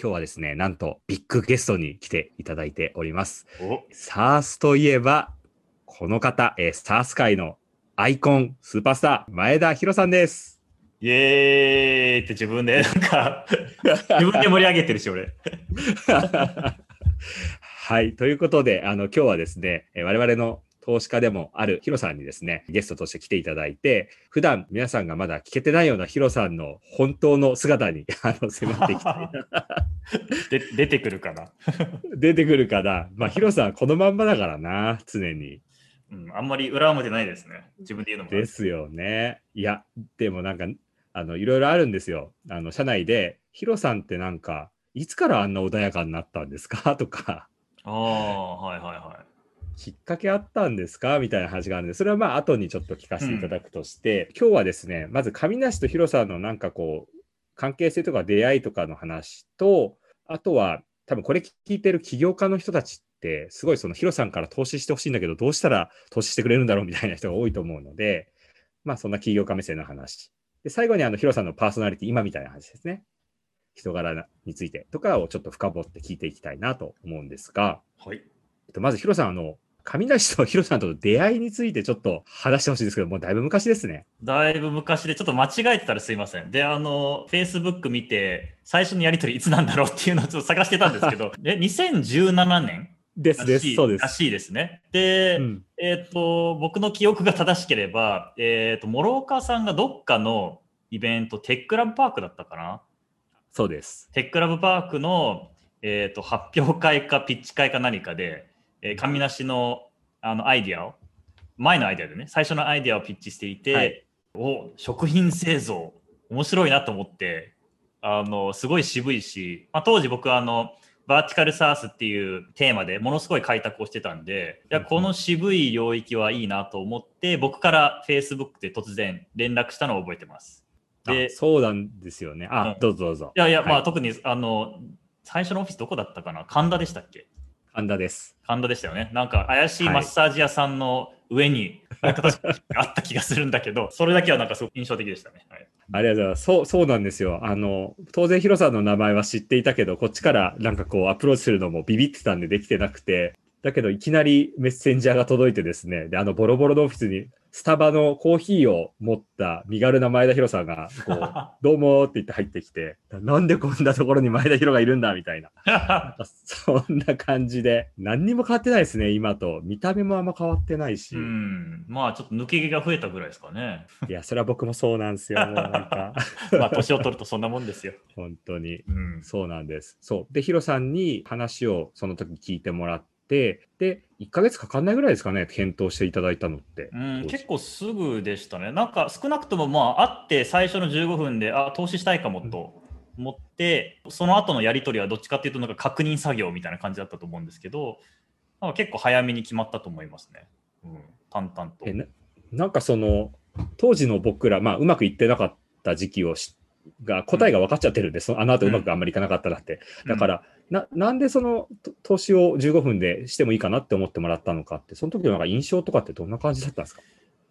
今日はですね、なんとビッグゲストに来ていただいております。お SARS といえば、この方、えー、SARS 界のアイコン、スーパースター、前田博さんです。イエーイって自分で、なんか、自分で盛り上げてるし、俺。はい。ということで、あの、今日はですね、えー我々の投資家でもあるヒロさんにですね、ゲストとして来ていただいて、普段皆さんがまだ聞けてないようなヒロさんの本当の姿に あの迫っていきたいな。で出てくるかな。出てくるかな。まあ、ヒロさんこのまんまだからな、常に。うん、あんまり裏表ないですね。自分で言うのも。ですよね。いや、でもなんか、あの、いろいろあるんですよ。あの、社内で、ヒロさんってなんか、いつからあんな穏やかになったんですか？とか、ああ、はいはいはきっかけあったんですか？みたいな話があるんで、それはまあ、後にちょっと聞かせていただくとして、今日はですね、まず、上梨とヒロさんのなんかこう、関係性とか出会いとかの話と、あとは、多分これ聞いてる起業家の人たちって、すごいそのヒロさんから投資してほしいんだけど、どうしたら投資してくれるんだろうみたいな人が多いと思うので、まあそんな起業家目線の話。で、最後にあのヒロさんのパーソナリティ、今みたいな話ですね。人柄についてとかをちょっと深掘って聞いていきたいなと思うんですが、い。はい。えっと、まずヒロさん、あの、上梨とヒロさんとの出会いについてちょっと話してほしいんですけど、もうだいぶ昔ですね。だいぶ昔でちょっと間違えてたらすいません。で、あの、Facebook 見て、最初のやりとりいつなんだろうっていうのをちょっと探してたんですけど、で、2017年ですです、そうです。らしいですね。で、うん、えっ、と、僕の記憶が正しければ、えっ、と、諸岡さんがどっかのイベント、テックラブパークだったかな？そうです。テックラブパークの、えっ、と、発表会かピッチ会か何かで、えー、上梨のあのアイディアを、前のアイディアでね、最初のアイディアをピッチしていて、はいお、食品製造、面白いなと思って、あの、すごい渋いし、まあ、当時僕はあの、バーティカルサースっていうテーマでものすごい開拓をしてたんで、いや、この渋い領域はいいなと思って、僕から Facebook で突然連絡したのを覚えてます。であそうなんですよね。あ、うんどうぞどうぞ。いやいや、まはいあ特にあの、最初のオフィスどこだったかな？神田でしたっけ？神田です。神田でしたよね。なんか怪しいマッサージ屋さんの上に、なんか確かあった気がするんだけど、それだけはなんかすごく印象的でしたね。はい、ありがとうございます。そう、そうなんですよ。あの、当然ヒロさんの名前は知っていたけど、こっちからなんかこうアプローチするのもビビってたんでできてなくて、だけどいきなりメッセンジャーが届いてですね、で、あのボロボロのオフィスにスタバのコーヒーを持った身軽な前田ヒロさんが、こう、どうもーって言って入ってきて、なんでこんなところに前田ヒロがいるんだみたいな。そんな感じで、何にも変わってないですね、今と。見た目もあんま変わってないし。うん、まあちょっと抜け毛が増えたぐらいですかね。いや、それは僕もそうなんですよ。もうなんか、まあ年を取るとそんなもんですよ。本当に。うん、そうなんです。そう。で、ヒロさんに話をその時聞いてもらって、で、1ヶ月かかんないぐらいですかね、検討していただいたのって。うん、結構すぐでしたね。なんか少なくともまあ会って最初の15分で、あ、投資したいかもと思って、その後のやり取りはどっちかっていうとなんか確認作業みたいな感じだったと思うんですけど、なんか結構早めに決まったと思いますね。うん、淡々と。えななんかその、当時の僕ら、まあ、うまくいってなかった時期をしが、答えが分かっちゃってるんで、そのあの後うまくあんまりいかなかったなって。だから、ななんでそのと投資を15分でしてもいいかなって思ってもらったのかって、その時のなんか印象とかってどんな感じだったんですか？い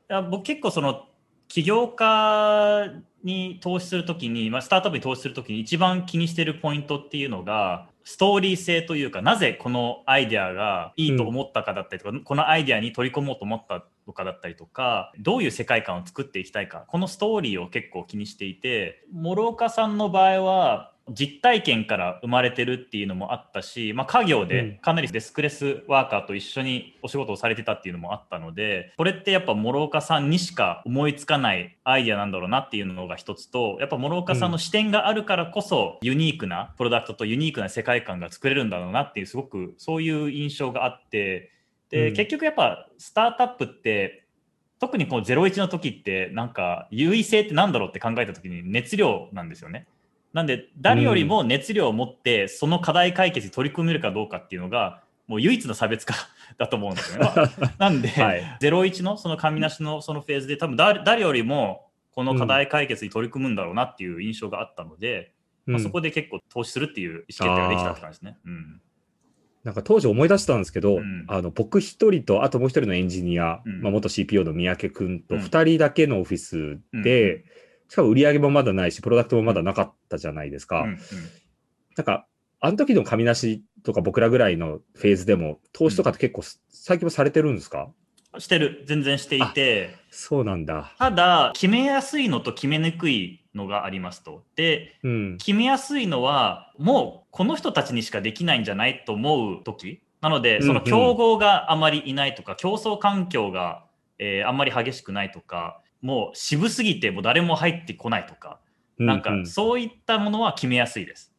や僕結構その起業家に投資するときに、まあ、スタートアップに投資するときに一番気にしてるポイントっていうのがストーリー性というかなぜこのアイデアがいいと思ったかだったりとか、このアイデアに取り込もうと思ったのかだったりとかどういう世界観を作っていきたいかこのストーリーを結構気にしていて諸岡さんの場合は実体験から生まれてるっていうのもあったし、まあ、家業うんでかなりデスクレスワーカーと一緒にお仕事をされてたっていうのもあったのでこれってやっぱ諸岡さんにしか思いつかないアイデアなんだろうなっていうのが一つとやっぱ諸岡さんの視点があるからこそユニークなプロダクトとユニークな世界観が作れるんだろうなっていうすごくそういう印象があってで、うん結局やっぱスタートアップって特にこう01の時ってなんか優位性ってなんだろうって考えた時に熱量なんですよね。なんで誰よりも熱量を持ってその課題解決に取り組めるかどうかっていうのがもう唯一の差別化 だと思うんですよね。ま あなんで、はい。01のその上なしのそのフェーズで多分誰誰よりもこの課題解決に取り組むんだろうなっていう印象があったので、まあ、そこで結構投資するっていう意思決定ができたって感じですね。うん。なんか当時思い出したんですけど、うん。あの僕一人と、あともう一人のエンジニア、うん。まあ、元 CPO の三宅君とうん。二人だけのオフィスで、しかも売り上げもまだないし、プロダクトもまだなかったじゃないですか。うんうんなんか、あの時の紙なしとか僕らぐらいのフェーズでも、投資とかって結構、最近もされてるんですか？してる。全然していて。そうなんだ。ただ、決めやすいのと決めにくいのがありますと。で、うん。決めやすいのは、もうこの人たちにしかできないんじゃないと思う時なので、その競合があまりいないとか、競争環境が、えーあんまり激しくないとか、もう渋すぎてもう誰も入ってこないとか、なんかそういったものは決めやすいです。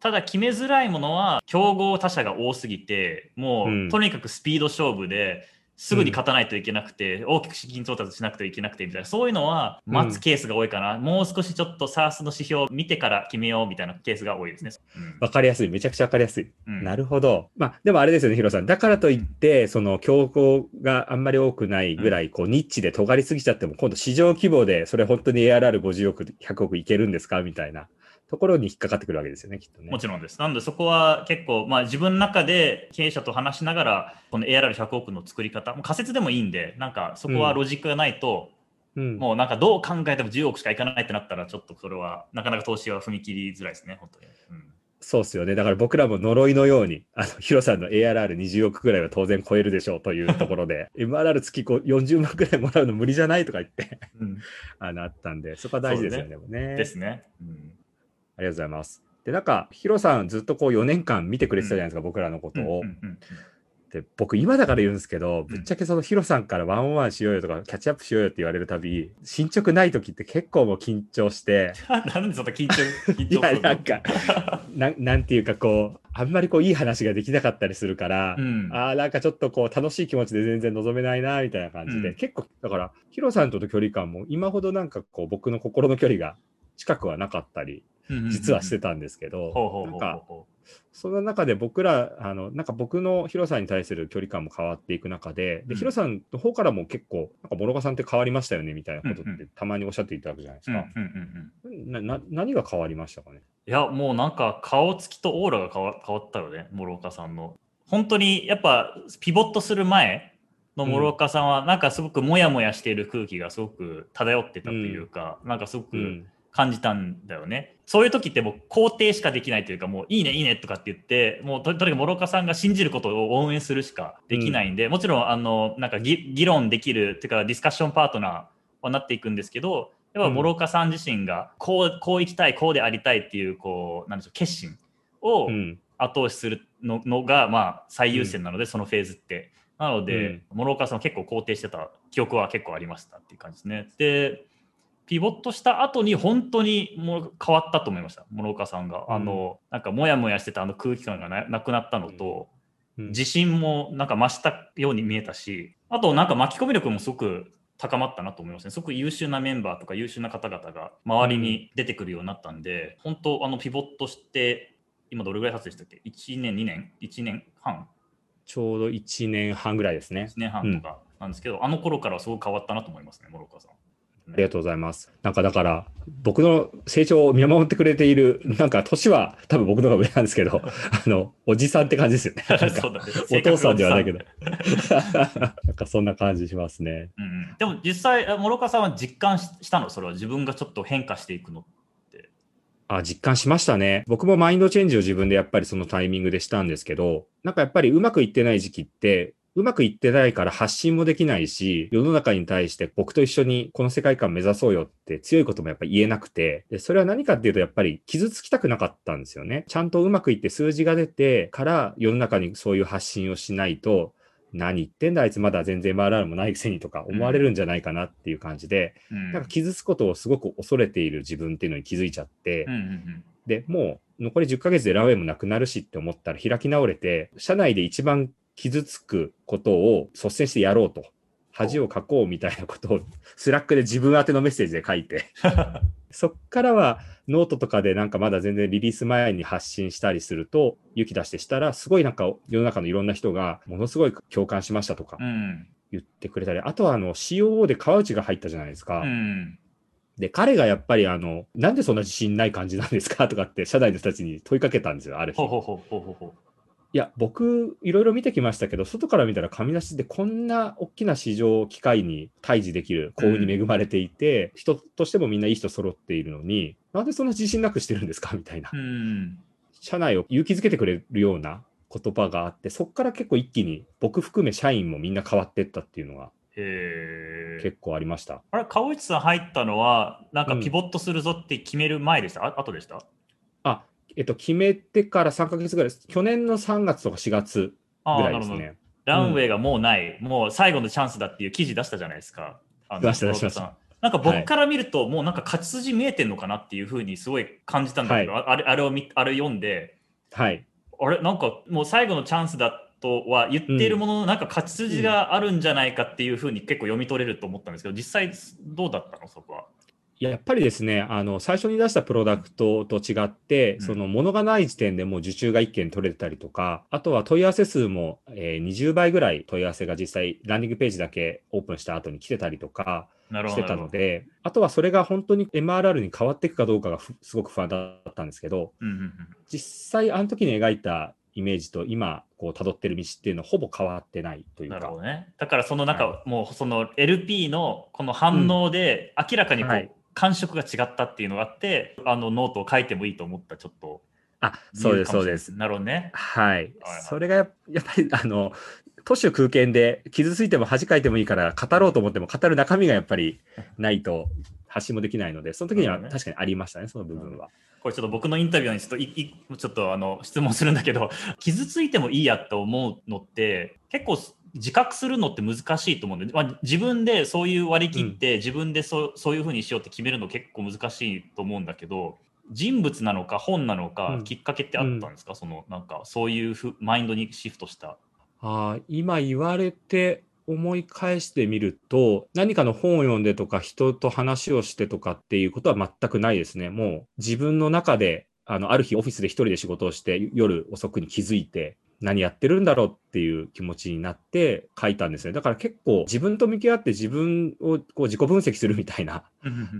ただ決めづらいものは競合他社が多すぎてもう、とにかくスピード勝負ですぐに勝たないといけなくて、うん、大きく資金調達しなくてはいけなくてみたいな。そういうのは待つケースが多いかな、うん、もう少しちょっと SARS の指標を見てから決めようみたいなケースが多いですね。わ、うん、かりやすい。めちゃくちゃわかりやすい、なるほど。まあでもあれですよねヒロさん。だからといってその競合があんまり多くないぐらいこうニッチで尖りすぎちゃっても今度市場規模でそれ本当に ARR50 億100億いけるんですか？みたいな。ところに引っかかってくるわけですよね、きっとね。もちろんです。なので、そこは結構、まあ、自分の中で経営者と話しながら、この ARR100 億の作り方、もう仮説でもいいんで、なんかそこはロジックがないと、うん、もうなんかどう考えても10億しかいかないってなったら、ちょっとそれはなかなか投資は踏み切りづらいですね、本当に。うんそうっすよね。だから僕らも呪いのように、あの、ヒロさんの ARR20 億ぐらいは当然超えるでしょうというところで、MRR 月こう40万ぐらいもらうの無理じゃないとか言ってうん、あの、あったんで、そこは大事ですよね。ねですね。うんありがとうございます。で、なんか、ヒロさんずっとこう4年間見てくれてたじゃないですか、うん、僕らのことを。で、僕今だから言うんですけど、ぶっちゃけそのヒロさんからワンオンワンしようよとか、キャッチアップしようよって言われるたび、進捗ない時って結構もう緊張して。なんでそんな緊張、緊張いや、なんかな、なんていうかこう、あんまりこういい話ができなかったりするから、うん、ああ、なんかちょっとこう楽しい気持ちで全然望めないな、みたいな感じで、うん、結構、だから、ヒロさんとの距離感も今ほどなんかこう僕の心の距離が近くはなかったり実はしてたんですけど、なんか、その中で僕ら、あの、なんか僕のヒロさんに対する距離感も変わっていく中で、で、ヒロさんの方からも結構、なんか諸岡さんって変わりましたよねみたいなことってたまにおっしゃっていただくじゃないですか。な何が変わりましたかね？いや、もうなんか顔つきとオーラが変わ変わったよね、諸岡さんの。本当にやっぱピボットする前の諸岡さんは、なんかすごくモヤモヤしている空気がすごく漂ってたというか、うん、なんかすごく、感じたんだよね。そういう時ってもう肯定しかできないというか、もういいね、いいねとかって言って、もうととにかく諸岡さんが信じることを応援するしかできないんで、うん、もちろん、あの、なんか議論できるっていうか、ディスカッションパートナーはなっていくんですけど、やっぱ諸岡さん自身が、こう、こう行きたい、こうでありたいっていう、こう、なんでしょう、決心を後押しするののが、まあ、最優先なので、うん、そのフェーズって。なので、諸岡さんを結構肯定してた記憶は結構ありましたっていう感じですね。で、ピボットした後に本当にもう変わったと思いました、諸岡さんが。あの、なんかモヤモヤしてたあの空気感がなくなったのと、自信もなんか増したように見えたし、あとなんか巻き込み力もすごく高まったなと思いますね。すごく優秀なメンバーとか優秀な方々が周りに出てくるようになったんで、本当あのピボットして、今どれぐらい経つでしたっけ ?1 年、2年 ?1 年半？ちょうど1年半ぐらいですね。1年半とかなんですけど、うん、あの頃からすごく変わったなと思いますね、諸岡さん。ありがとうございます。なんかだから、僕の成長を見守ってくれている、なんか年は多分僕の方が上なんですけど、あの、おじさんって感じですよね。お父さんではないけど。なんかそんな感じしますね。うん、でも実際、諸岡さんは実感したの？それは自分がちょっと変化していくのあ、実感しましたね。僕もマインドチェンジを自分でやっぱりそのタイミングでしたんですけど、なんかやっぱりうまくいってない時期って、うまくいってないから発信もできないし、世の中に対して僕と一緒にこの世界観目指そうよって強いこともやっぱり言えなくて、で、それは何かっていうとやっぱり傷つきたくなかったんですよね。ちゃんとうまくいって数字が出てから世の中にそういう発信をしないと、何言ってんだあいつまだ全然回らるもないくせにとか思われるんじゃないかなっていう感じで、うん、なんか傷つくことをすごく恐れている自分っていうのに気づいちゃって、うんうんうん、で、もう残り10ヶ月でラウェイもなくなるしって思ったら開き直れて、社内で一番傷つくことを率先してやろうと。恥をかこうみたいなことを Slack で自分宛てのメッセージで書いて そっからはノートとかでなんかまだ全然リリース前に発信したりすると勇気出してしたらすごいなんか世の中のいろんな人がものすごい共感しましたとか言ってくれたり、うん、あとはあの COO で川内が入ったじゃないですか。うんで、彼がやっぱりあの、なんでそんな自信ない感じなんですか？とかって社内の人たちに問いかけたんですよ、ある日。ほうほうほいや、僕、いろいろ見てきましたけど、外から見たら神梨ってこんな大きな市場を機会に対峙できる幸運に恵まれていて、うん、人としてもみんないい人揃っているのに、なんでそんな自信なくしてるんですか？みたいな。うん社内を勇気づけてくれるような言葉があって、そこから結構一気に僕含め社員もみんな変わっていったっていうのが。結構ありました。あれ、川内さん入ったのは、なんかピボットするぞって決める前でした、あ後でした？あ、えっと、決めてから3ヶ月ぐらいです。去年の3月とか4月ぐらいですね。ランウェイがもうない、もう最後のチャンスだっていう記事出したじゃないですか。出した出しましたなんか僕から見ると、もうなんか勝ち筋見えてんのかなっていうふうにすごい感じたんだけど、ああれあれを見あれ読んで、はい。あれなんかもう最後のチャンスだとは言っているものの、なんか勝ち筋があるんじゃないかっていうふうに結構読み取れると思ったんですけど、実際どうだったのそこは？やっぱりですね、あの最初に出したプロダクトと違って、うんその物がない時点でもう受注が1件取れてたりとか、あとは問い合わせ数も、えー20倍ぐらい問い合わせが実際、ランディングページだけオープンした後に来てたりとかして。たので、あとはそれが本当に MRR に変わっていくかどうかがふすごく不安だったんですけど、うんうんうん実際、あの時に描いたイメージと今、こう辿ってる道っていうのはほぼ変わってないというかなるほ。どね。だからその中、はもうその LP のこの反応で明らかにこう、はい感触が違ったっていうのがあって、あのノートを書いてもいいと思った、ちょっと。あ、そうです、そうです。なるほどね。はいはい。それがややっぱり、あの、都市空間で傷ついても恥かいてもいいから語ろうと思っても語る中身がやっぱりないと発信もできないので、その時には確かにありましたね、その部分は。これちょっと僕のインタビューにちょっといいちょっとあの質問するんだけど、傷ついてもいいやって思うのって、結構自覚するのって難しいと思うんで、まあ、自分でそういう割り切って、自分でそうそういうふうにしようって決めるの結構難しいと思うんだけど、人物なのか本なのか、うん。きっかけってあったんですか、そのなんかそういうふマインドにシフトした。あー今言われて思い返してみると、何かの本を読んでとか、人と話をしてとかっていうことは全くないですね。もう自分の中で、あのある日オフィスで一人で仕事をして、夜遅くに気づいて、何やってるんだろうっていう気持ちになって書いたんですね。だから結構自分と向き合って自分をこう自己分析するみたいな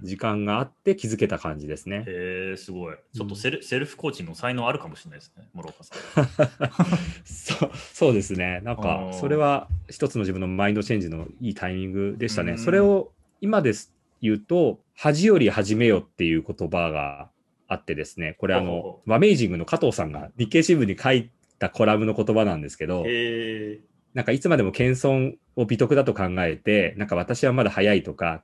時間があって気づけた感じですね。へえすごい。ちょっとセル,、セルフコーチの才能あるかもしれないですね、諸岡さん。そうそうですね。なんあかー、それは一つの自分のマインドチェンジのいいタイミングでしたね。うんそれを今です言うと、恥より始めよっていう言葉があってですね、これあのほ、ワメイジングの加藤さんが日経新聞に書いたコラムの言葉なんですけど、なんかいつまでも謙遜を美徳だと考えて、なんか私はまだ早いとか、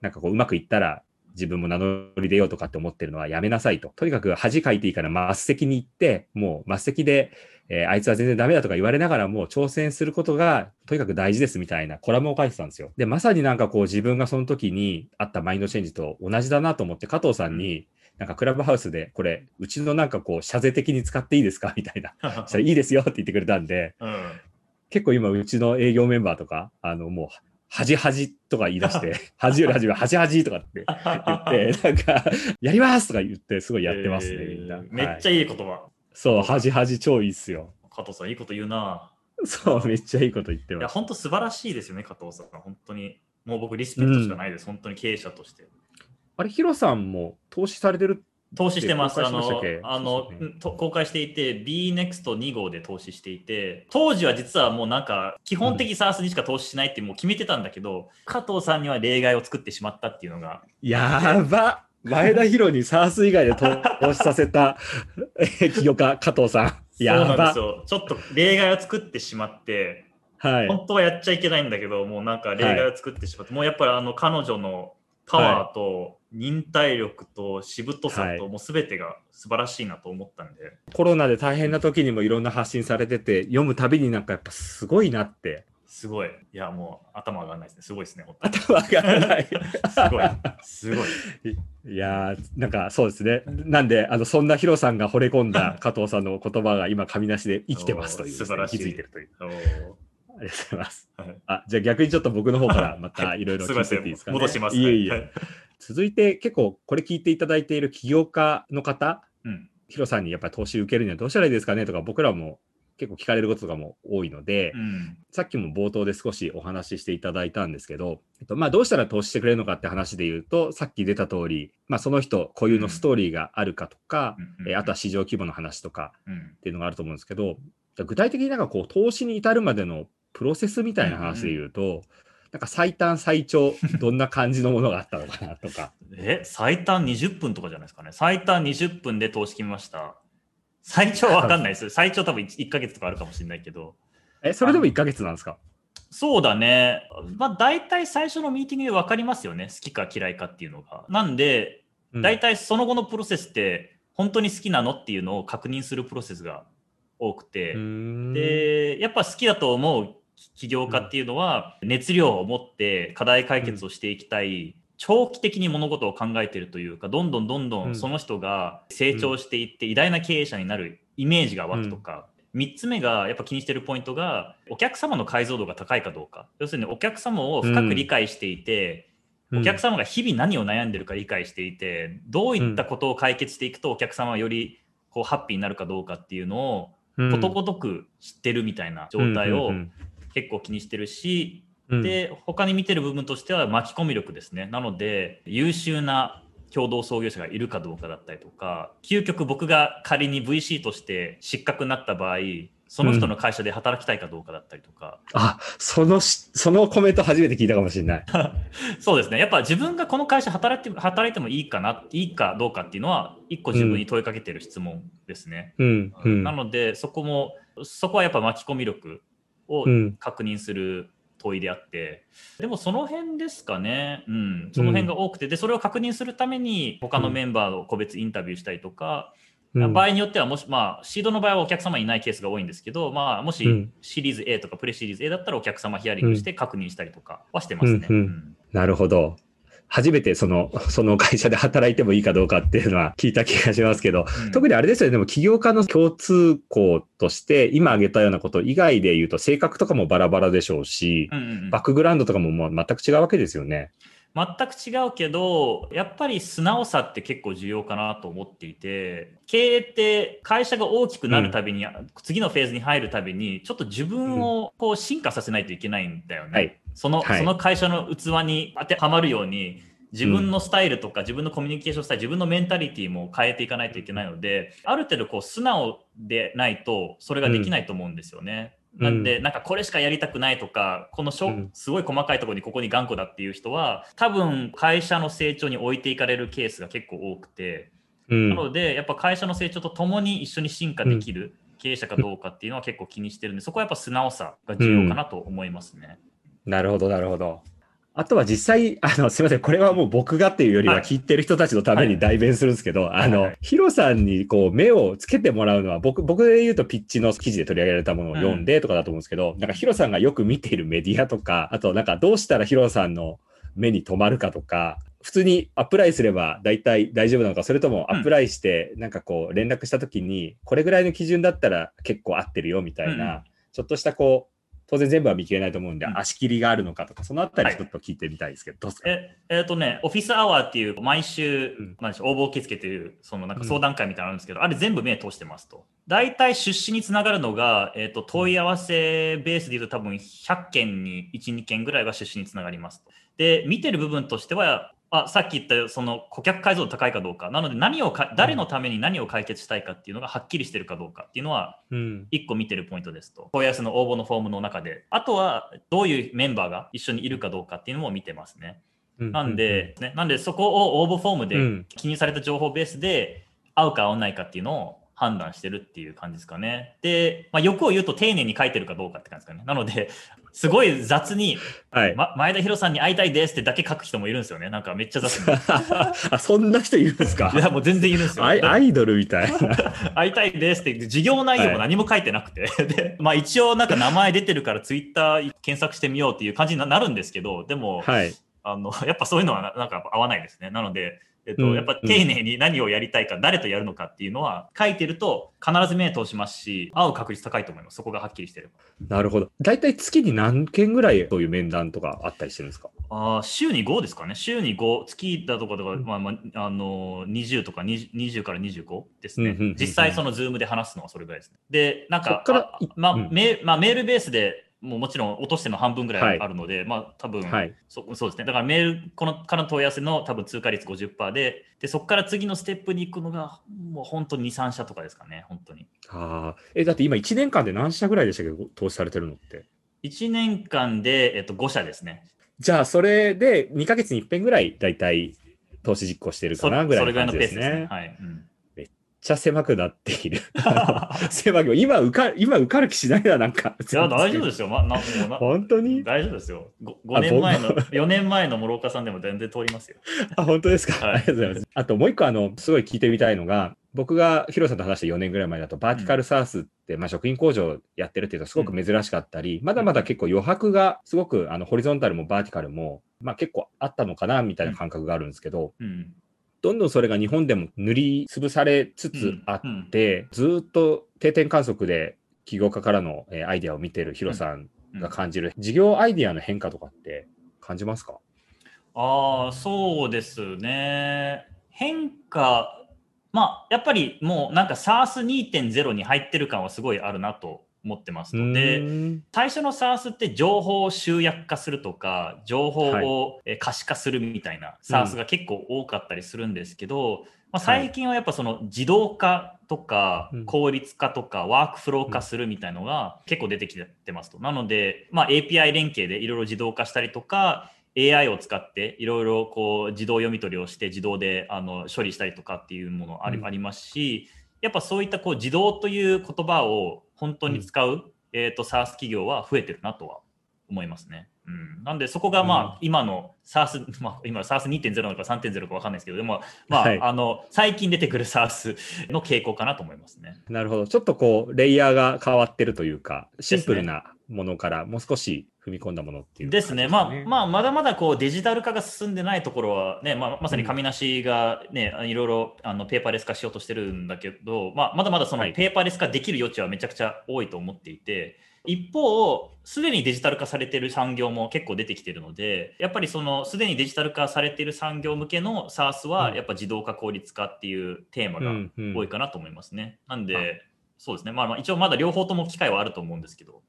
なんかこううまくいったら自分も名乗り出ようとかって思ってるのはやめなさいと。とにかく恥かいていいから末席に行って、もう末席で、えーあいつは全然ダメだとか言われながらも挑戦することがとにかく大事ですみたいなコラムを書いてたんですよ。で、まさになんかこう自分がその時にあったマインドチェンジと同じだなと思って加藤さんに、なんかクラブハウスでこれ、うちのなんかこう、謝税的に使っていいですか？みたいな。そしたらいいですよって言ってくれたんで、うん結構今、うちの営業メンバーとか、あの、もう、恥恥とか言い出して、恥より恥め、恥恥とかって言って、なんか、やりますとか言って、すごいやってますね、えーみんな。めっちゃはいいい言葉。そう、恥恥超いいっすよ。加藤さん、いいこと言うな。そう、めっちゃいいこと言っていや、ます。本当素晴らしいですよね、加藤さん。本当に。もう僕、リスペクトしかないです。本当に経営者として。あれ、ヒロさんも投資されてる投資してます。しましあのそうですよね公開していて、BNEXT2 号で投資していて、当時は実はもうなんか、基本的 SARS にしか投資しないってもう決めてたんだけど、加藤さんには例外を作ってしまったっていうのが、やば前田ヒロにサース以外で投資させた えー起業家、加藤さん。そうやばなんですよ。ちょっと例外を作ってしまって、はい。本当はやっちゃいけないんだけど、もうなんか例外を作ってしまって、もうやっぱりあの彼女のパワーと忍耐力としぶとさと、はいもう全てが素晴らしいなと思ったんで、コロナで大変な時にもいろんな発信されてて、読むたびになんかやっぱすごいなって。すごい。いや、もう頭上がらないですね。すごいですね。本当に頭上がらない。すごい。すごい。いやー、なんかそうですね。なんで、あのそんなヒロさんが惚れ込んだ 加藤さんの言葉が今、紙なしで生きてますというね、素晴らしい気づいてるという。ありがとうございます。はいあ、じゃあ逆にちょっと僕の方からまたいろいろ聞いていいですかね。戻します。いえいえ。はい続いて結構これ聞いていただいている起業家の方、うん。ヒロさんにやっぱり投資受けるにはどうしたらいいですかねとか僕らも結構聞かれることとかも多いので、うん。さっきも冒頭で少しお話ししていただいたんですけど、えっとまあ、どうしたら投資してくれるのかって話で言うと、さっき出た通り、まあ、その人固有のストーリーがあるかとか、うんえーあとは市場規模の話とかうん。っていうのがあると思うんですけど、具体的になんかこう投資に至るまでのプロセスみたいな話で言うと、なんか最短最長どんな感じのものがあったのかなとか。え、最短20分とかじゃないですかね。最短20分で投資決めました。最長はわかんないです。最長多分 1, 1ヶ月とかあるかもしれないけど。え、それでも1ヶ月なんですか？そうだね。まあ大体最初のミーティングで分かりますよね。好きか嫌いかっていうのが。なんで、大体その後のプロセスって本当に好きなのっていうのを確認するプロセスが多くて。で、やっぱ好きだと思う起業家っていうのは熱量を持って課題解決をしていきたい。長期的に物事を考えているというかどんどんどんどんその人が成長していって偉大な経営者になるイメージが湧くとか、3つ目がやっぱ気にしてるポイントがお客様の解像度が高いかどうか。要するにお客様を深く理解していて、うん、お客様が日々何を悩んでるか理解していてどういったことを解決していくとお客様はよりこうハッピーになるかどうかっていうのをことごとく知ってるみたいな状態を結構気にしてるし、で他に見てる部分としては巻き込み力ですねなので優秀な共同創業者がいるかどうかだったりとか究極僕が仮に VC として失格になった場合その人の会社で働きたいかどうかだったりとか。うん、あ、そのそのコメント初めて聞いたかもしれない。そうですね。やっぱ自分がこの会社働いて働いてもいいかな、いいかどうかっていうのは、一個自分に問いかけてる質問ですね。うん、うん、なので、そこも、そこはやっぱ巻き込み力を確認する問いであって、でもその辺ですかね、うん、その辺が多くて、で、それを確認するために、他のメンバーを個別インタビューしたりとか、うん、場合によっては、もし、まあ、シードの場合はお客様いないケースが多いんですけど、まあ、もしシリーズ A とかプレシリーズ A だったらお客様ヒアリングして確認したりとかはしてますね。うん。うん、なるほど。初めてその、その会社で働いてもいいかどうかっていうのは聞いた気がしますけど、うん、特にあれですよね、でも起業家の共通項として、今挙げたようなこと以外で言うと、性格とかもバラバラでしょうし、うんうんうん、バックグラウンドとかももう全く違うわけですよね。全く違うけど、やっぱり素直さって結構重要かなと思っていて、経営って会社が大きくなるたびに、うん、次のフェーズに入るたびに、ちょっと自分をこう進化させないといけないんだよね。はいその、はい、その会社の器に当てはまるように、自分のスタイルとか、自分のコミュニケーションスタイル、自分のメンタリティも変えていかないといけないので、ある程度こう素直でないと、それができないと思うんですよね。うん、なんで、なんかこれしかやりたくないとか、このしょ、うん、すごい細かいところにここに頑固だっていう人は、多分会社の成長に置いていかれるケースが結構多くて、うん、なので、やっぱ会社の成長とともに一緒に進化できる経営者かどうかっていうのは結構気にしてるんで、そこはやっぱ素直さが重要かなと思いますね。なるほど、なるほど。あとは実際、あの、すみません。これはもう僕がっていうよりは聞いてる人たちのために代弁するんですけど、はい、あの、ヒロさんにこう目をつけてもらうのは、僕、僕で言うとピッチの記事で取り上げられたものを読んでとかだと思うんですけど、うん、なんかヒロさんがよく見ているメディアとか、あとなんかどうしたらヒロさんの目に留まるかとか、普通にアプライすれば大体大丈夫なのか、それともアプライしてなんかこう連絡した時に、これぐらいの基準だったら結構合ってるよみたいな、ちょっとしたこう、当然全部は見切れないと思うんで、うん、足切りがあるのかとか、そのあたりちょっと聞いてみたいですけど、はい、どうですか？ええー、とね、オフィスアワーっていう、毎週、うん、まあ、応募受付という、そのなんか相談会みたいなのあるんですけど、うん、あれ全部目通してますと。大体出資につながるのが、えーと、問い合わせベースでいうと多分100件に1、2件ぐらいが出資につながりますと。で、見てる部分としては、あさっき言ったその顧客解像度高いかどうか、なので何をか誰のために何を解決したいかっていうのがはっきりしてるかどうかっていうのは、1個見てるポイントですと。問い合わせの応募のフォームの中で。あとは、どういうメンバーが一緒にいるかどうかっていうのも見てますね。なんで、ね、なんでそこを応募フォームで記入された情報ベースで合うか合わないかっていうのを判断してるっていう感じですかね。で、まあ、欲を言うと丁寧に書いてるかどうかって感じですかね。なので、すごい雑に、はいま、前田博さんに会いたいですってだけ書く人もいるんですよね。なんかめっちゃ雑に。あそんな人いるんですか？いや、もう全然いるんですよ。アイドルみたいな。会いたいですって、事業内容も何も書いてなくて。はい、で、まあ一応なんか名前出てるからツイッター検索してみようっていう感じになるんですけど、でも、はい、あの、やっぱそういうのはなんか合わないですね。なので、えっと、やっぱ丁寧に何をやりたいか、誰とやるのかっていうのは書いてると必ず目通しますし、会う確率高いと思います。そこがはっきりしてる。なるほど。大体月に何件ぐらいそういう面談とかあったりしてるんですか？あ週に5ですかね。週に5、月だとかとか、まあまあ、あの、20とか 20, 20から25ですね。実際その Zoom で話すのはそれぐらいですね。で、なんか、まあ、メまあ、メールベースでもうもちろん落としての半分ぐらいあるので、はい、まあ多分、はい、そそうですね。だからメール、このからの問い合わせの多分通過率50%で、で、そこから次のステップに行くのが、もう本当に2、3社とかですかね、本当に。ああ、え、だって今1年間で何社ぐらいでしたけ？ど、投資されてるのって。1年間で、えっと、5社ですね。じゃあ、それで2か月に1遍ぐらい、大体投資実行してるかなぐらいの感じですね。それぐらいのペースですね。はい。うんちゃ狭くなっている。狭く、今受か、今受かる気しないな、なんか。いや、大丈夫ですよ。ま、なもうな本当に？大丈夫ですよ。5, 5年前の、4年前の諸岡さんでも全然通りますよ。あ、本当ですか、はい、ありがとうございます。あともう一個、あの、すごい聞いてみたいのが、僕がヒロさんと話した4年ぐらい前だと、バーティカルサースって、うん、まあ、食品工場やってるっていうとすごく珍しかったり、うん、まだまだ結構余白がすごくあのホリゾンタルもバーティカルも、まあ、結構あったのかなみたいな感覚があるんですけど、うん、どんどんそれが日本でも塗りつぶされつつあって、ずっと定点観測で起業家からのアイデアを見てるヒロさんが感じる事業アイデアの変化とかって感じますか？ああ、そうですね。変化まあ、やっぱりもうなんか SARS2.0 に入ってる感はすごいあるなと思ってますので、最初の SARS って情報を集約化するとか、情報を可視化するみたいな SARS が結構多かったりするんですけど、うん、まあ、最近はやっぱその自動化とか効率化とかワークフロー化するみたいのが結構出てきてますと。なので、まあ、API 連携でいろいろ自動化したりとか、AI を使っていろいろこう自動読み取りをして自動であの処理したりとかっていうものあり,、ありますしやっぱそういったこう自動という言葉を本当に使う、うん、えーと、SARS 企業は増えてるなとは思いますね。うん、なんでそこがまあ、うん、今の SARS、まあ、今 SARS2.0 なのか3.0か分かんないですけどでも、まあ、はい、あの最近出てくる SARS の傾向かなと思いますね。なるほど。ちょっとこうレイヤーが変わってるというかシンプルなものからもう少し踏み込んだものっていう、ね、ですね、まあ、まあ、まだまだこうデジタル化が進んでないところはね、まあ、まさに紙なしがね、うん、いろいろあのペーパーレス化しようとしてるんだけど、まあ、まだまだそのペーパーレス化できる余地はめちゃくちゃ多いと思っていて、一方、すでにデジタル化されている産業も結構出てきているので、やっぱりそのすでにデジタル化されている産業向けの SARS は、やっぱ自動化効率化っていうテーマが多いかなと思いますね。うんうん、なんで、そうですね、まあ、一応まだ両方とも機会はあると思うんですけど、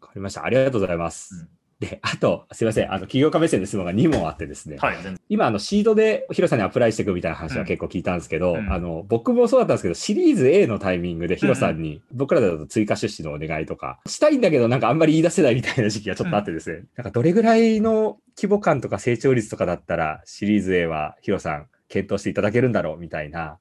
かりました。ありがとうございます。うんで、あと、すみません、あの、起業家目線で質問が2問あってですね。はい、今、あの、シードでヒロさんにアプライしていくみたいな話は結構聞いたんですけど、うん、あの、僕もそうだったんですけど、シリーズ A のタイミングでヒロさんに、僕らだと追加出資のお願いとか、したいんだけど、なんかあんまり言い出せないみたいな時期がちょっとあってですね、うん、なんかどれぐらいの規模感とか成長率とかだったら、シリーズ A はヒロさん検討していただけるんだろうみたいな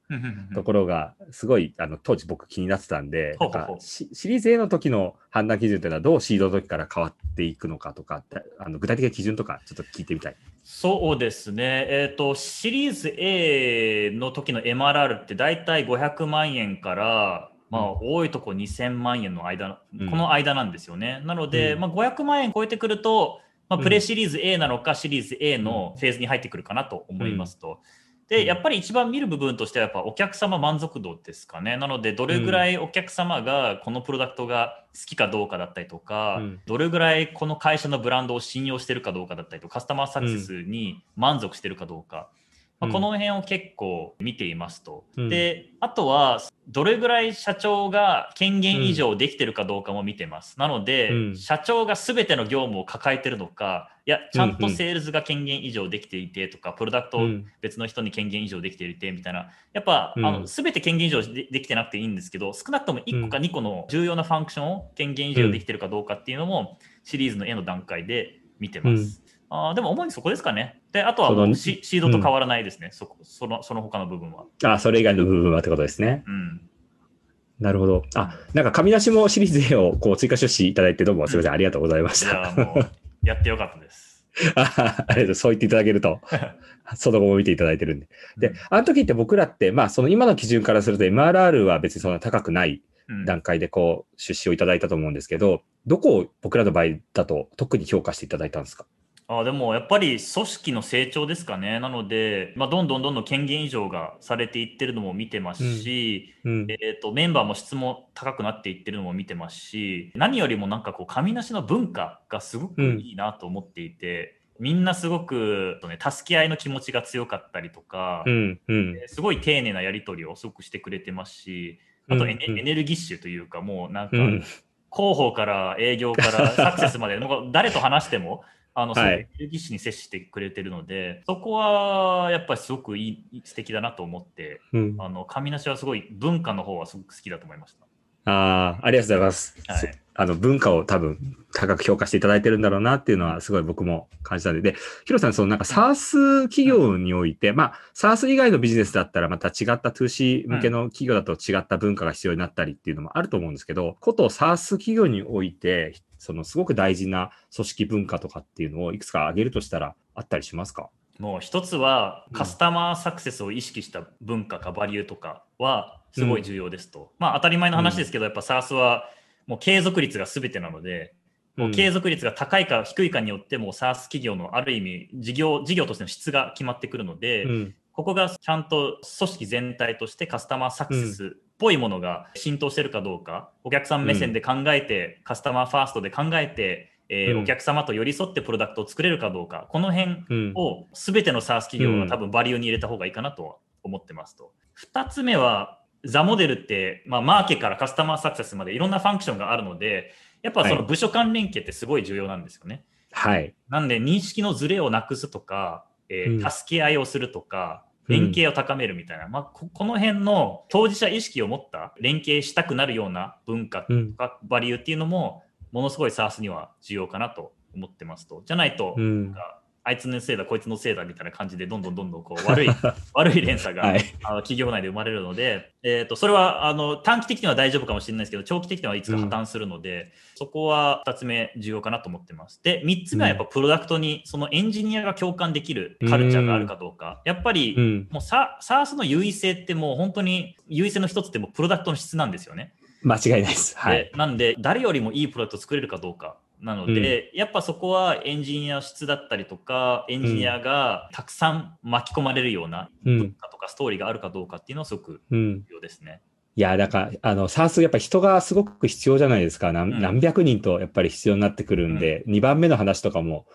ところがすごいあの当時僕気になってたんでなんかシリーズ A の時の判断基準というのはどうシードの時から変わっていくのかとかあの具体的な基準とかちょっと聞いてみたい。そうですね、えーと、シリーズ A の時の MRR って大体500万円から、まあ、多いとこ2000万円の間、うん、この間なんですよね。なので、うん、まあ、500万円超えてくると、まあ、プレシリーズ A なのか、シリーズ A のフェーズに入ってくるかなと思いますと。うんで、やっぱり一番見る部分としては、やっぱお客様満足度ですかね。なので、どれぐらいお客様がこのプロダクトが好きかどうかだったりとか、うん、どれぐらいこの会社のブランドを信用してるかどうかだったりとか、カスタマーサクセスに満足してるかどうか。まあ、この辺を結構見ていますと。うん、で、あとは、どれぐらい社長が権限以上できてるかどうかも見てます。なので、うん、社長が全ての業務を抱えてるのか、いや、ちゃんとセールスが権限以上できていてとか、プロダクトを別の人に権限以上できていてみたいな、やっぱ、うん、あの全て権限以上でできてなくていいんですけど、少なくとも1個か2個の重要なファンクションを権限以上できてるかどうかっていうのも、シリーズの絵の段階で見てます。あでも主にそこですかね。で、あとはもうシシードと変わらないですね、うん、そそのその他の部分は。あそれ以外の部分はってことですね。うん。なるほど。あ、なんか紙出しもシリーズ A をこう追加出資いただいてどうもすみません、うん、ありがとうございました。やってよかったです。あありがとう。そう言っていただけると、その後も見ていただいてるんで。で、あの時って僕らって、まあその今の基準からすると MRR は別にそんな高くない段階でこう出資をいただいたと思うんですけど、どこを僕らの場合だと特に評価していただいたんですか？あでもやっぱり組織の成長ですかね。なので、まあ、どんどんどんどん権限以上がされていってるのも見てますし、うんうん、えーと、メンバーも質も高くなっていってるのも見てますし、何よりもなんかこう、紙なしの文化がすごくいいなと思っていて、うん、みんなすごく、ね、助け合いの気持ちが強かったりとか、うんうん、すごい丁寧なやり取りをすごくしてくれてますし、あとエネ,、エネルギッシュというか、もうなんか、広報から営業からサクセスまで、もう誰と話しても、あの、そういうエネルギッシュに接してくれてるので、そこはやっぱりすごくいい、素敵だなと思って、うん、あの、神梨はすごい文化の方はすごく好きだと思いました。ああ、ありがとうございます。はい。あの文化を多分高く評価していただいてるんだろうなっていうのはすごい僕も感じたんで、で、ヒロさん、そのなんか SARS 企業において、まあ SARS 以外のビジネスだったらまた違った 2C 向けの企業だと違った文化が必要になったりっていうのもあると思うんですけど、こと SARS 企業において、そのすごく大事な組織文化とかっていうのをいくつか挙げるとしたらあったりしますか？もう一つはカスタマーサクセスを意識した文化かバリューとかはすごい重要ですと。うん、まあ当たり前の話ですけど、やっぱ SARS はもう継続率が全てなので、もう継続率が高いか低いかによっても SARS 企業のある意味事業事業としての質が決まってくるので、うん、ここがちゃんと組織全体としてカスタマーサクセスっぽいものが浸透してるかどうか、お客さん目線で考えて、カスタマーファーストで考えて、えー、お客様と寄り添ってプロダクトを作れるかどうか、この辺を全ての SARS 企業が多分バリューに入れた方がいいかなと思ってますと。2つ目は、ザモデルって、まあ、マーケからカスタマーサクセスまでいろんなファンクションがあるので、やっぱその部署間連携ってすごい重要なんですよね。はい。なんで認識のズレをなくすとか、えー、助け合いをするとか、連携を高めるみたいな、うん、まあ、この辺の当事者意識を持った連携したくなるような文化とかバリューっていうのも、ものすごい SARS には重要かなと思ってますと。じゃないと、うん、あいつのせいだ、こいつのせいだみたいな感じで、どんどんどんどんこう悪い 悪い連鎖が、はい、あの企業内で生まれるので、えーと、それはあの短期的には大丈夫かもしれないですけど、長期的にはいつか破綻するので、うん、そこは2つ目重要かなと思ってます。で、3つ目はやっぱプロダクトに、そのエンジニアが共感できるカルチャーがあるかどうか。うん、やっぱり、うん、もう SARS の優位性ってもう本当に優位性の一つってもプロダクトの質なんですよね。間違いないです。はい。なんで、誰よりもいいプロダクトを作れるかどうか。なので、うん、やっぱそこはエンジニア質だったりとか、エンジニアがたくさん巻き込まれるような文化とかストーリーがあるかどうかっていうのはすごく重要ですね。いや、だから、あの、サース、やっぱ人がすごく必要じゃないですか。何うん、何百人とやっぱり必要になってくるんで、うん、2番目の話とかも、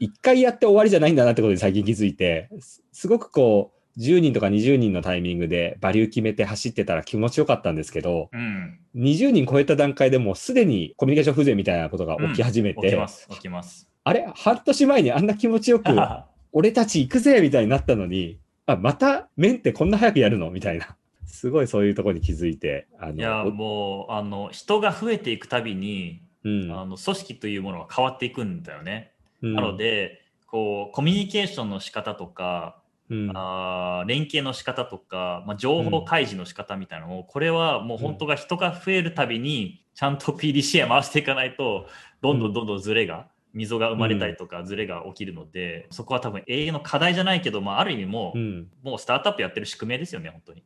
1回やって終わりじゃないんだなってことに最近気づいて、すごくこう、10人とか20人のタイミングでバリュー決めて走ってたら気持ちよかったんですけど、うん、20人超えた段階でもうすでにコミュニケーション不全みたいなことが起き始めて、うん、起きます、起きます。あれ？半年前にあんな気持ちよく、俺たち行くぜみたいになったのに、あ、また面ってこんな早くやるの？みたいな。すごいそういうところに気づいて。あのいや、もう、あの、人が増えていくたびに、うん、あの組織というものは変わっていくんだよね。うん、なので、こう、コミュニケーションの仕方とか、うん、あ連携の仕方とか、まあ、情報開示の仕方みたいなのを、うん、これはもう本当が人が増えるたびにちゃんと PDCA 回していかないとどんどんどんどんズレが、溝が生まれたりとかズレが起きるので、そこは多分永遠の課題じゃないけど、まあ、ある意味もう、もうスタートアップやってる宿命ですよね本当に。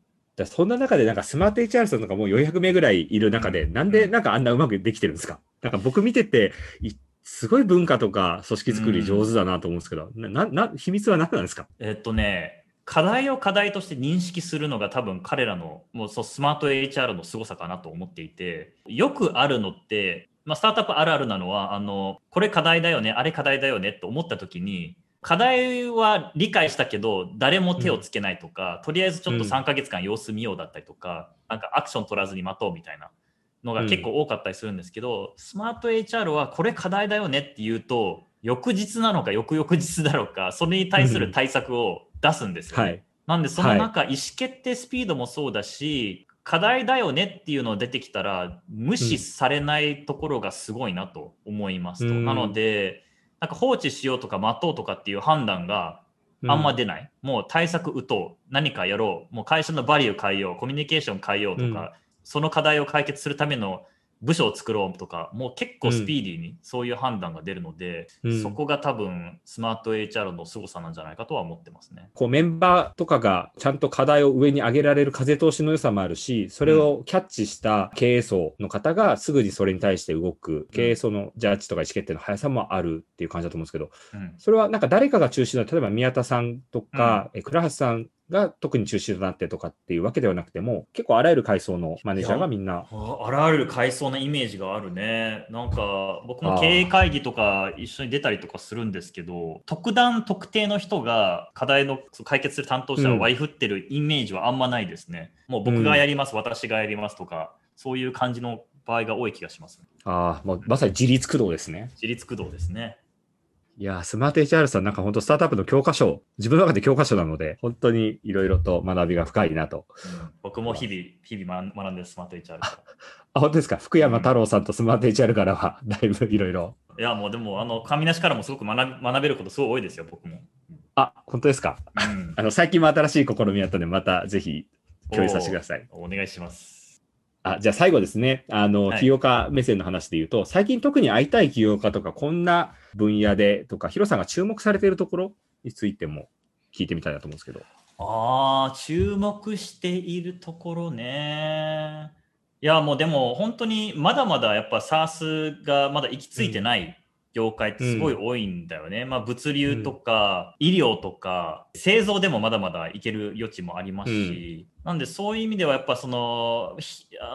そんな中でなんかスマート HR さんとかもう400名ぐらいいる中で、なんでなんかあんなうまくできてるんですか？なんか僕見てて、すごい文化とか組織作り上手だなと思うんですけど、うん、な、な、秘密は何なんですか？えっとね、課題を課題として認識するのが多分彼らのもうそうスマート HR の凄さかなと思っていて、よくあるのって、まあ、スタートアップあるあるなのは、あの、これ課題だよね、あれ課題だよねと思った時に、課題は理解したけど、誰も手をつけないとか、うん、とりあえずちょっと3ヶ月間様子見ようだったりとか、うん、なんかアクション取らずに待とうみたいなのが結構多かったりするんですけど、うん、スマート HR はこれ課題だよねって言うと、翌日なのか翌々日だろうか、それに対する対策を出すんですよ、ね、はい、なんでその中、はい、意思決定スピードもそうだし、課題だよねっていうのが出てきたら、無視されないところがすごいなと思いますと。うん、なので、なんか放置しようとか待とうとかっていう判断があんま出ない。うん、もう対策打とう。何かやろう。もう会社のバリュー変えよう。コミュニケーション変えようとか、その課題を解決するための部署を作ろうとか、もう結構スピーディーにそういう判断が出るので、うん、そこが多分スマート HR の凄さなんじゃないかとは思ってますね。こうメンバーとかがちゃんと課題を上に上げられる風通しの良さもあるし、それをキャッチした経営層の方がすぐにそれに対して動く、経営層のジャッジとか意思決定の速さもあるっていう感じだと思うんですけど、うん、それはなんか誰かが中心の、例えば宮田さんとか、うん、倉橋さんが特に中心となってとかっていうわけではなくても、結構あらゆる階層のマネージャーがみんな。あらゆる階層のイメージがあるね。なんか僕も経営会議とか一緒に出たりとかするんですけど、特段特定の人が課題の解決する担当者を割り振ってるイメージはあんまないですね。うん、もう僕がやります、私がやりますとか、そういう感じの場合が多い気がします、ああ、まさに自立駆動ですね。自立駆動ですね。いや、スマート HR さんなんか本当スタートアップの教科書、自分の中で教科書なので、本当にいろいろと学びが深いなと、うん、僕も日々、日々学んでるスマート HR ああ、本当ですか？福山太郎さんとスマート HR からは、だいぶいろいろ。いや、もうでも、あの、神梨からもすごく学学べることすごい多いですよ、僕も。あ、本当ですか？うんあの、最近も新しい試みやったんで、またぜひ共有させてください。お願いします。あ、じゃあ最後ですね。あの、はい起業家目線の話で言うと、最近特に会いたい起業家とか、こんな分野でとか、ヒロさんが注目されているところについても聞いてみたいなと思うんですけど。ああ、注目しているところね。いや、もうでも本当にまだまだやっぱ SARS がまだ行き着いてない業界ってすごい多いんだよね。まあ物流とか医療とか製造でもまだまだいける余地もありますし、なんでそういう意味ではやっぱその、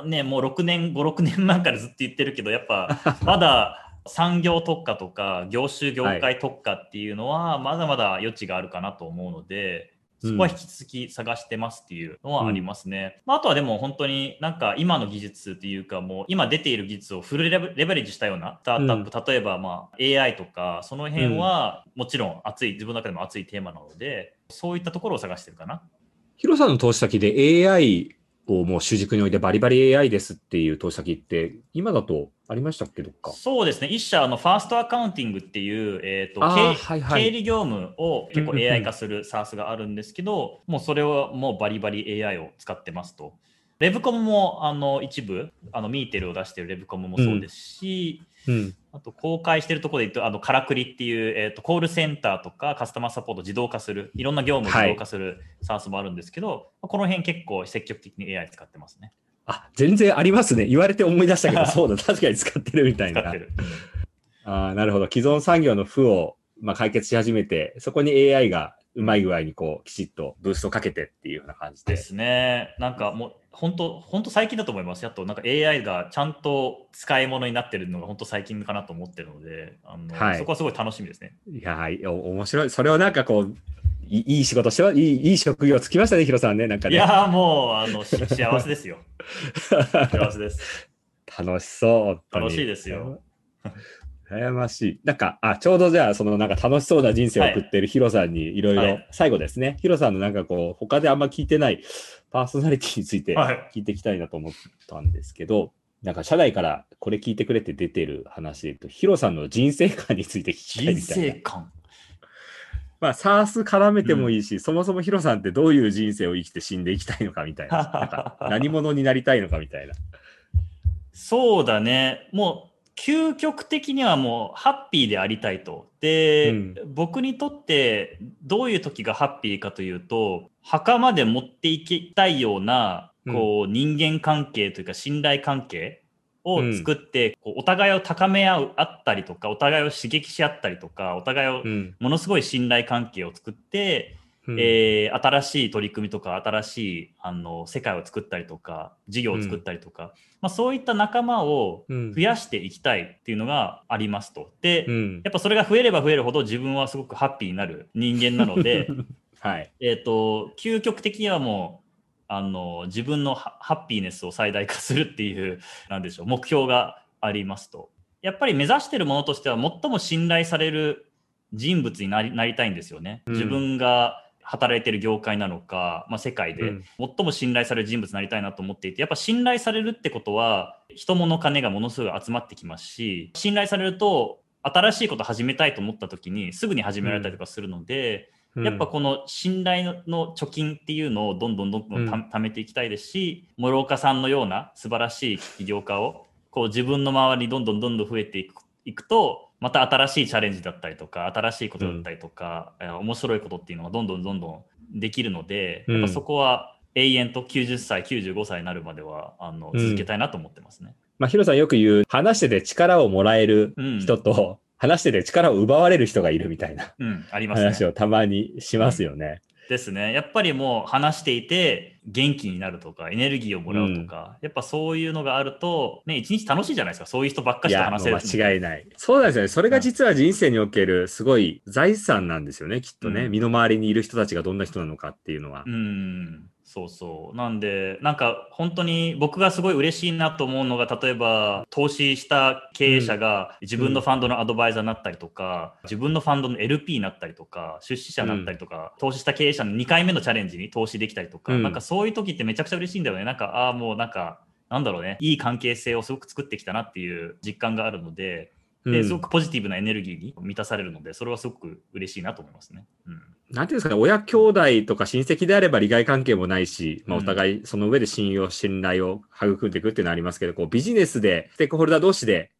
ね、もう6年、5、6年前からずっと言ってるけど、やっぱ まだ産業特化とか業種業界特化っていうのはまだまだ余地があるかなと思うので、そこは引き続き探してますっていうのはありますね。まあ、あとはでも本当になんか今の技術っていうかもう今出ている技術をフルレベレッジしたようなスタートアップ、例えばまあ AI とかその辺はもちろん熱い、自分の中でも熱いテーマなので、そういったところを探してるかな。ヒロさんの投資先で AI をもう主軸に置いてバリバリ AI ですっていう投資先って、今だとありましたっけどっか？そうですね、一社あのファーストアカウンティングっていう、えーと経はいはい経理業務を結構 AI 化する SARS があるんですけど、もうそれをもうバリバリ AI を使ってますと。レブコムもあの一部、あのミーテルを出しているレブコムもそうですし、うん。あと公開しているところで言うと、あのカラクリっていう、えー、とコールセンターとかカスタマーサポート自動化する、いろんな業務を自動化する SARS もあるんですけど、この辺結構積極的に AI 使ってますね。あ、全然ありますね。言われて思い出したけど、そうだ、確かに使ってるみたいな使って。る。あーなるほど。既存産業の負を、まあ、解決し始めて、そこに AI がうまい具合にこう、きちっとブーストかけてっていうような感じで。ですね。なんかもう本当本当最近だと思います。やっとなんか AI がちゃんと使い物になってるのが本当最近かなと思ってるので、あのはいそこはすごい楽しみですね。いや面白い。それをなんかこう、いいい仕事しては、いい、いい職業つきましたね、ヒロさんね。なんかね。いやーもうあのし幸せですよ。幸せです。楽しそう。楽しいですよ。悩ましい。なんか、あ、ちょうどじゃあ、そのなんか楽しそうな人生を送ってるヒロさんにいろいろはい、最後ですね、ヒロさんのなんかこう、他であんま聞いてないパーソナリティについてはい聞いていきたいなと思ったんですけど、なんか社内からこれ聞いてくれって出てる話で言うと、ヒロさんの人生観について聞きたい人みたいな生。観。まあ、サース絡めてもいいし、そもそもヒロさんってどういう人生を生きて死んでいきたいのかみたいな。な何者になりたいのかみたいな。そうだね。もう究極的にはもうハッピーでありたいと。で、うん僕にとってどういう時がハッピーかというと、墓まで持っていきたいような、こう、人間関係というか信頼関係を作って、こうお互いを高め合う、あったりとか、お互いを刺激し合ったりとか、お互いをうん。ものすごい信頼関係を作って、うんえー新しい取り組みとか新しいあの世界を作ったりとか事業を作ったりとか、まあ、そういった仲間をうん増やしていきたいっていうのがありますと。で、うんやっぱそれが増えれば増えるほど自分はすごくハッピーになる人間なので はい。えーと究極的にはもうあの自分のハハッピーネスを最大化するっていう なんでしょう目標がありますと。やっぱり目指しているものとしては最も信頼される人物になりなりたいんですよね。うん自分が働いてる業界なのか、まあ、世界でうん。最も信頼される人物になりたいなと思っていてやっぱ信頼されるってことは人物金がものすごい集まってきますし信頼されると新しいこと始めたいと思った時にすぐに始められたりとかするので、やっぱこの信頼の貯金っていうのをどんどんどんどんたうん。貯めていきたいですし、諸岡さんのような素晴らしい起業家をこう自分の周りにどんどんどんどん増えていくいくとまた新しいチャレンジだったりとか新しいことだったりとか、えー面白いことっていうのがどんどんどんどんできるので、うんやっぱそこは永遠と90歳95歳になるまではあのうん続けたいなと思ってますね。まあ、ヒロさんよく言う、話してて力をもらえる人と、話してて力を奪われる人がいるみたいなうん、ありますね。話をたまにしますよね。ですね。やっぱりもう話していて元気になるとかエネルギーをもらうとか、やっぱそういうのがあると、ね、一日楽しいじゃないですか。そういう人ばっかしと話せる。間違いない。そうなんですよね。それが実は人生におけるすごい財産なんですよね、きっとね。うん身の回りにいる人たちがどんな人なのかっていうのは。うん、そうそう。なんで、なんか本当に僕がすごい嬉しいなと思うのが、例えば投資した経営者が自分のファンドのアドバイザーになったりとか、自分のファンドの LP になったりとか、出資者になったりとか、投資した経営者の2回目のチャレンジに投資できたりとか、うん。なんかそういう時ってめちゃくちゃ嬉しいんだよね。なんか、ああ、もうなんか、なんだろうね、いい関係性をすごく作ってきたなっていう実感があるので、ですごくポジティブなエネルギーに満たされるので、それはすごく嬉しいなと思いますね。うんなんていうんですかね、親兄弟とか親戚であれば利害関係もないし、まあ、お互いその上で信用、信頼を育んでいくっていうのはありますけど、こうビジネスでステークホルダー同士で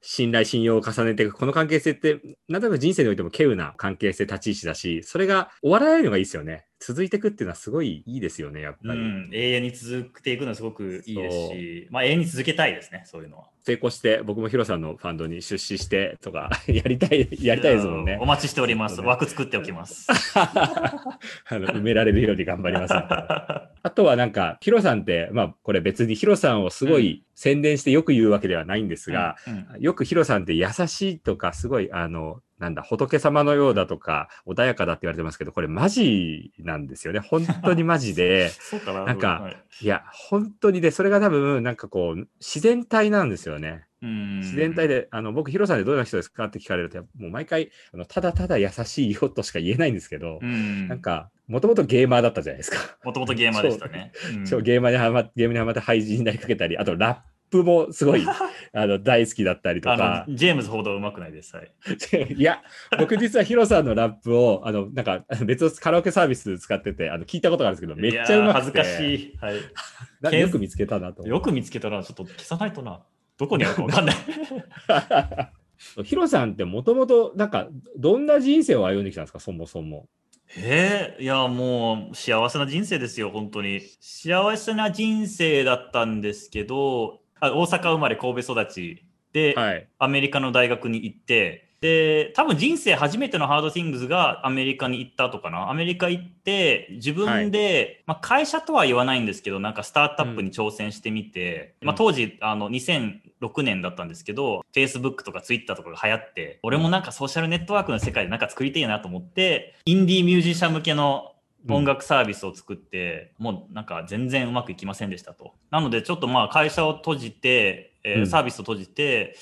信頼、信用を重ねていく、この関係性って、なんとなく人生においても稀有な関係性、立ち位置だし、それが終わらないのがいいですよね。続いていくっていうのはすごいいいですよね、やっぱり。うん、永遠に続けていくのはすごくいいですし、まあ永遠に続けたいですね、そういうのは。成功して、僕もヒロさんのファンドに出資してとか、やりたい、やりたいですもんね。お待ちしております。枠作っておきます。あの埋められるように頑張ります。あとはなんか、ヒロさんって、まあこれ別にヒロさんをすごい宣伝してよく言うわけではないんですが、うんうん、よくヒロさんって優しいとか、すごい、あの、なんだ、仏様のようだとか、穏やかだって言われてますけど、これマジなんですよね。本当にマジで。ななんか、はい、いや、本当にで、それが多分、なんかこう、自然体なんですよね。自然体で、あの、僕、ヒロさんでどういう人ですかって聞かれると、もう毎回、あのただただ優しいよとしか言えないんですけど、んなんか、もともとゲーマーだったじゃないですか。もともとゲーマーでしたね。そう、ゲーマーにはま、ゲームにはまって廃人になりかけたり、あとラップもすごい あの大好きだったりとか。ジェームズほどうまくないです。はい、いや、僕実はヒロさんのラップを、あの、なんか別のカラオケサービス使ってて、あの聞いたことがあるんですけど、めっちゃうまくて。恥ずかしい。はい。よく見つけたなと。よく見つけたな。ちょっと消さないとな。どこにあるかわかんない。ヒロさんってもともと、なんか、どんな人生を歩んできたんですか、そもそも。えー、いや、もう幸せな人生ですよ、本当に。幸せな人生だったんですけど、あ大阪生まれ神戸育ち。で、はい、アメリカの大学に行って、で、多分人生初めてのハードティングスがアメリカに行ったとかな。アメリカ行って、自分で、はい、まあ会社とは言わないんですけど、なんかスタートアップに挑戦してみて、うん、まあ当時、あの、2006年だったんですけど、Facebook とか Twitter とかが流行って、俺もなんかソーシャルネットワークの世界でなんか作りたいなと思って、インディーミュージシャン向けの音楽サービスを作って、うん、もうなんか全然うまくいきませんでしたと。なのでちょっとまあ会社を閉じて、えー、サービスを閉じて、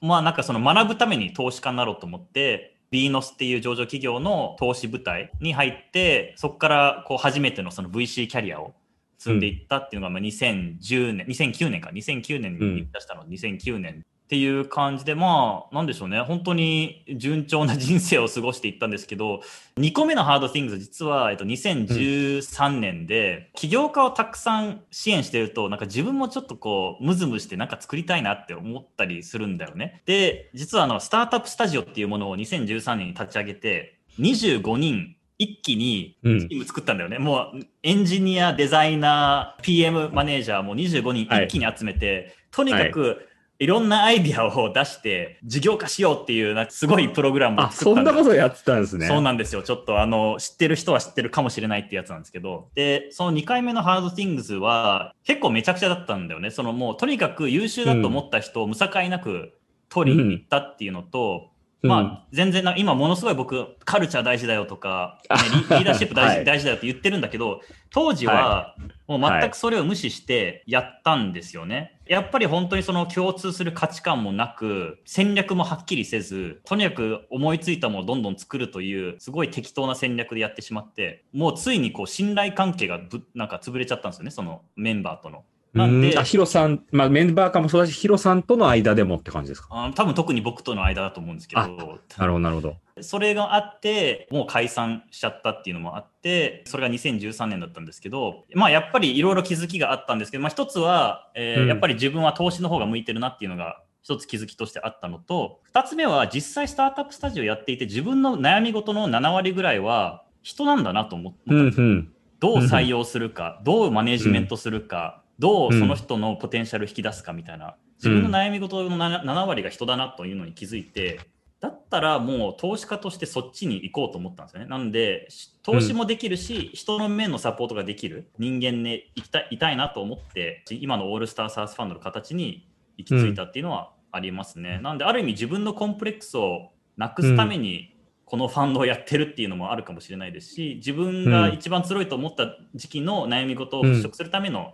まあなんかその学ぶために投資家になろうと思って、ビーノスっていう上場企業の投資部隊に入って、そこからこう初めてのその VC キャリアを積んでいったっていうのがまあ2010年、2009年か、2009年に出したの、2009年っていう感じで、まあ、なんでしょうね。本当に順調な人生を過ごしていったんですけど、2個目のハードティングス実は、えっと、2013年で、起業家をたくさん支援してると、なんか自分もちょっとこう、ムズムしてなんか作りたいなって思ったりするんだよね。で、実はあの、スタートアップスタジオっていうものを2013年に立ち上げて、25人一気にチーム作ったんだよね、うん、もうエンジニア、デザイナー、PM マネージャーも25人一気に集めて、はい、とにかくいろんなアイディアを出して事業化しようっていうなすごいプログラムを作ったんそんなことやってたんですね。そうなんですよ。ちょっとあの知ってる人は知ってるかもしれないってやつなんですけど、で、その2回目のハードティングスは結構めちゃくちゃだったんだよね。そのもうとにかく優秀だと思った人を無境なく取りに行ったっていうのと、うん、まあ全然な今ものすごい僕カルチャー大事だよとか、ね、リーダーシップ大事はい、大事だよって言ってるんだけど当時はもう全くそれを無視してやったんですよね。やっぱり本当にその共通する価値観もなく、戦略もはっきりせず、とにかく思いついたものをどんどん作るという、すごい適当な戦略でやってしまって、もうついにこう信頼関係がぶなんか潰れちゃったんですよね、そのメンバーとの。なんで、あ、ヒロさん、まあ、メンバーかもそうだし、ヒロさんとの間でもって感じですか？あ多分特に僕との間だと思うんですけど。なるほど、なるほど。それがあって、もう解散しちゃったっていうのもあって、それが2013年だったんですけど、まあやっぱりいろいろ気づきがあったんですけど、まあ一つは、えー、うん、やっぱり自分は投資の方が向いてるなっていうのが一つ気づきとしてあったのと、二つ目は実際スタートアップスタジオやっていて、自分の悩み事の7割ぐらいは人なんだなと思ったんですよ。うんうんどう採用するか、どうマネジメントするか、どうその人のポテンシャル引き出すかみたいな、自分の悩み事の 7, 7割が人だなというのに気づいて、だったらもう投資家としてそっちに行こうと思ったんですよね。なので、投資もできるし、うん、人の面のサポートができる人間ね、いたいたいなと思って、今のオールスターサースファンドの形に行き着いたっていうのはありますね。うん、なんで、ある意味自分のコンプレックスをなくすために、このファンドをやってるっていうのもあるかもしれないですし、自分が一番強いと思った時期の悩み事を払拭するための、うん、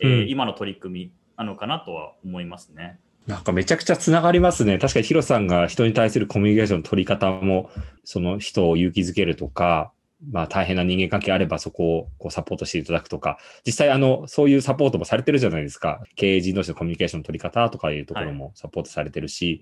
えー、今の取り組みなのかなとは思いますね。なんかめちゃくちゃつながりますね。確かにヒロさんが人に対するコミュニケーションの取り方も、その人を勇気づけるとか、まあ大変な人間関係あればそこをこうサポートしていただくとか、実際あの、そういうサポートもされてるじゃないですか。経営陣同士のコミュニケーションの取り方とかいうところもサポートされてるし、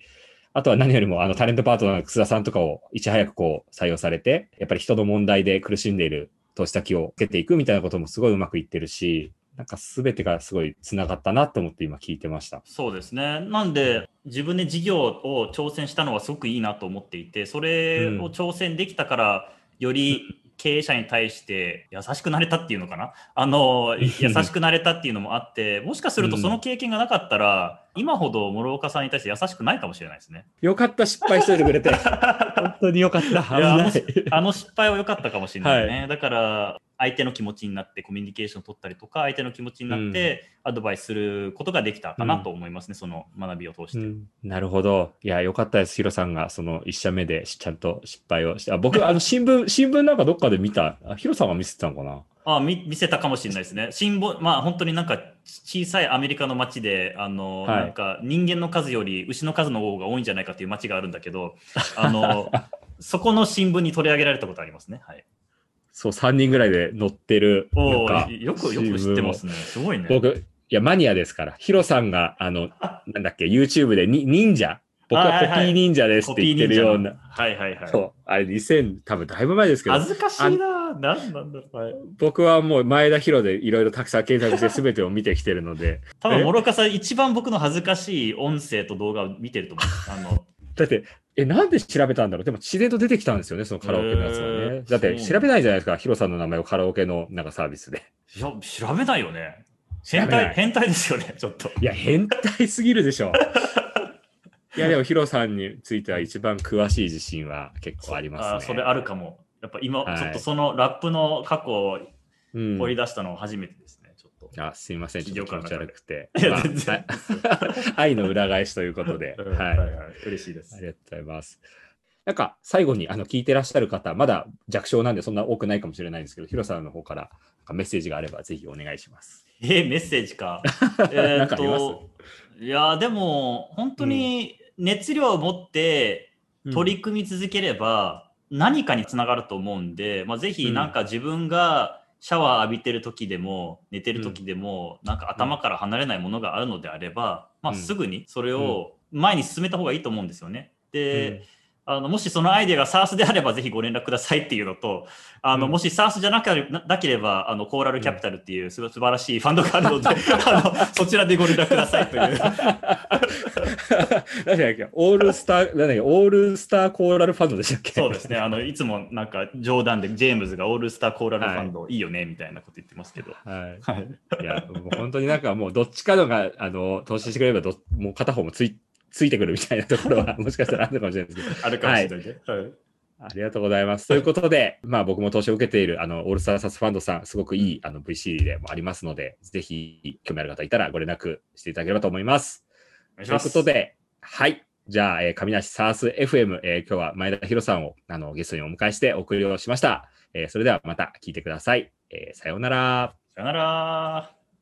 あとは何よりもあのタレントパートナーの楠田さんとかをいち早くこう採用されて、やっぱり人の問題で苦しんでいる投資先を受けていくみたいなこともすごいうまくいってるし、なんか全てがすごい繋がったなと思って今聞いてました。そうですね。なんで、自分で事業を挑戦したのはすごくいいなと思っていて、それを挑戦できたから、より経営者に対して優しくなれたっていうのかな？あの、優しくなれたっていうのもあって、もしかするとその経験がなかったら、今ほど諸岡さんに対して優しくないかもしれないですね。よかった、失敗しといてくれて。本当によかった。危いやあの失敗は良かったかもしれないね。だから、相手の気持ちになってコミュニケーションを取ったりとか、相手の気持ちになってアドバイスすることができたかなと思いますね、その学びを通して。うんなるほど。いや、よかったです。ヒロさんがその一社目でちゃんと失敗をして。あ僕、あの、新聞、新聞なんかどっかで見た。あヒロさんが見せてたのかな？あ見見せたかもしれないですね。新聞、まあ本当になんか小さいアメリカの街で、あの、はいなんか人間の数より牛の数の方が多いんじゃないかっていう街があるんだけど、あの、そこの新聞に取り上げられたことありますね。はい。そう、3人ぐらいで載ってる。およくよく知ってますね。すごいね。僕、いや、マニアですから。ヒロさんが、あの、なんだっけ、YouTube でに忍者僕はコピー忍者ですって言ってるような。はいはいはい。そう。あれ2000、多分だいぶ前ですけど、恥ずかしいな。なんなんだろう。はい僕はもう前田ヒロでいろいろたくさん検索して全てを見てきてるので、多分、え？諸岡さん、一番僕の恥ずかしい音声と動画を見てると思う。あの、だって、え、なんで調べたんだろう？でも自然と出てきたんですよね、そのカラオケのやつはへねー。だって調べないじゃないですか、ヒロさんの名前をカラオケのなんかサービスで。いや、調べないよね。変態、変態ですよね、ちょっと。いや、変態すぎるでしょ。いや、でもヒロさんについては一番詳しい自信は結構ありますね。あそれあるかも。やっぱ今、はいちょっとそのラップの過去をうん掘り出したの初めて。あすいません、ちょっと気持ち悪くて。いやまあ全然あ愛の裏返しということで。うんはい。はい嬉しいですあ。りがとうございます。なんか最後にあの聞いてらっしゃる方、まだ弱小なんでそんな多くないかもしれないんですけど、ヒロさんの方からメッセージがあればぜひお願いします。えーメッセージか。えーっと、いや、でも、本当に熱量を持って取り組み続ければ、何かにつながると思うんで、まあ、ぜひ、なんか自分がシャワー浴びてる時でも、寝てる時でも、なんか頭から離れないものがあるのであれば、まあ、うん。すぐにそれを前に進めた方がいいと思うんですよね。で、うんあのもしそのアイデアが SARS であればぜひご連絡くださいっていうのと、あのうんもし SARS じゃなければなければあのコーラルキャピタルっていうすごい素晴らしいファンドがあるので、あのそちらでご連絡くださいという。何だっけオールスター、なんだっけオールスターコーラルファンドでしたっけ？そうですね。あのいつもなんか冗談でジェームズがオールスターコーラルファンドいいよねみたいなこと言ってますけど。はい。はい。いや、もう本当になんかもうどっちかのが、あの、投資してくれればど、もう片方もつい、ついてくるみたいなところは、もしかしたらあるのかもしれないですけど。あるかもしれないね。はいありがとうございます。ということで、まあ僕も投資を受けている、あの、オールスターサスファンドさん、すごくいい、あの、VC でもありますので、ぜひ、興味ある方いたらご連絡していただければと思います。というお願いします。ことで、はい。じゃあ、えー、上梨サース FM、えー今日は前田博さんを、あの、ゲストにお迎えしてお送りをしました。えーそれではまた聞いてください。えーさようなら。さよなら。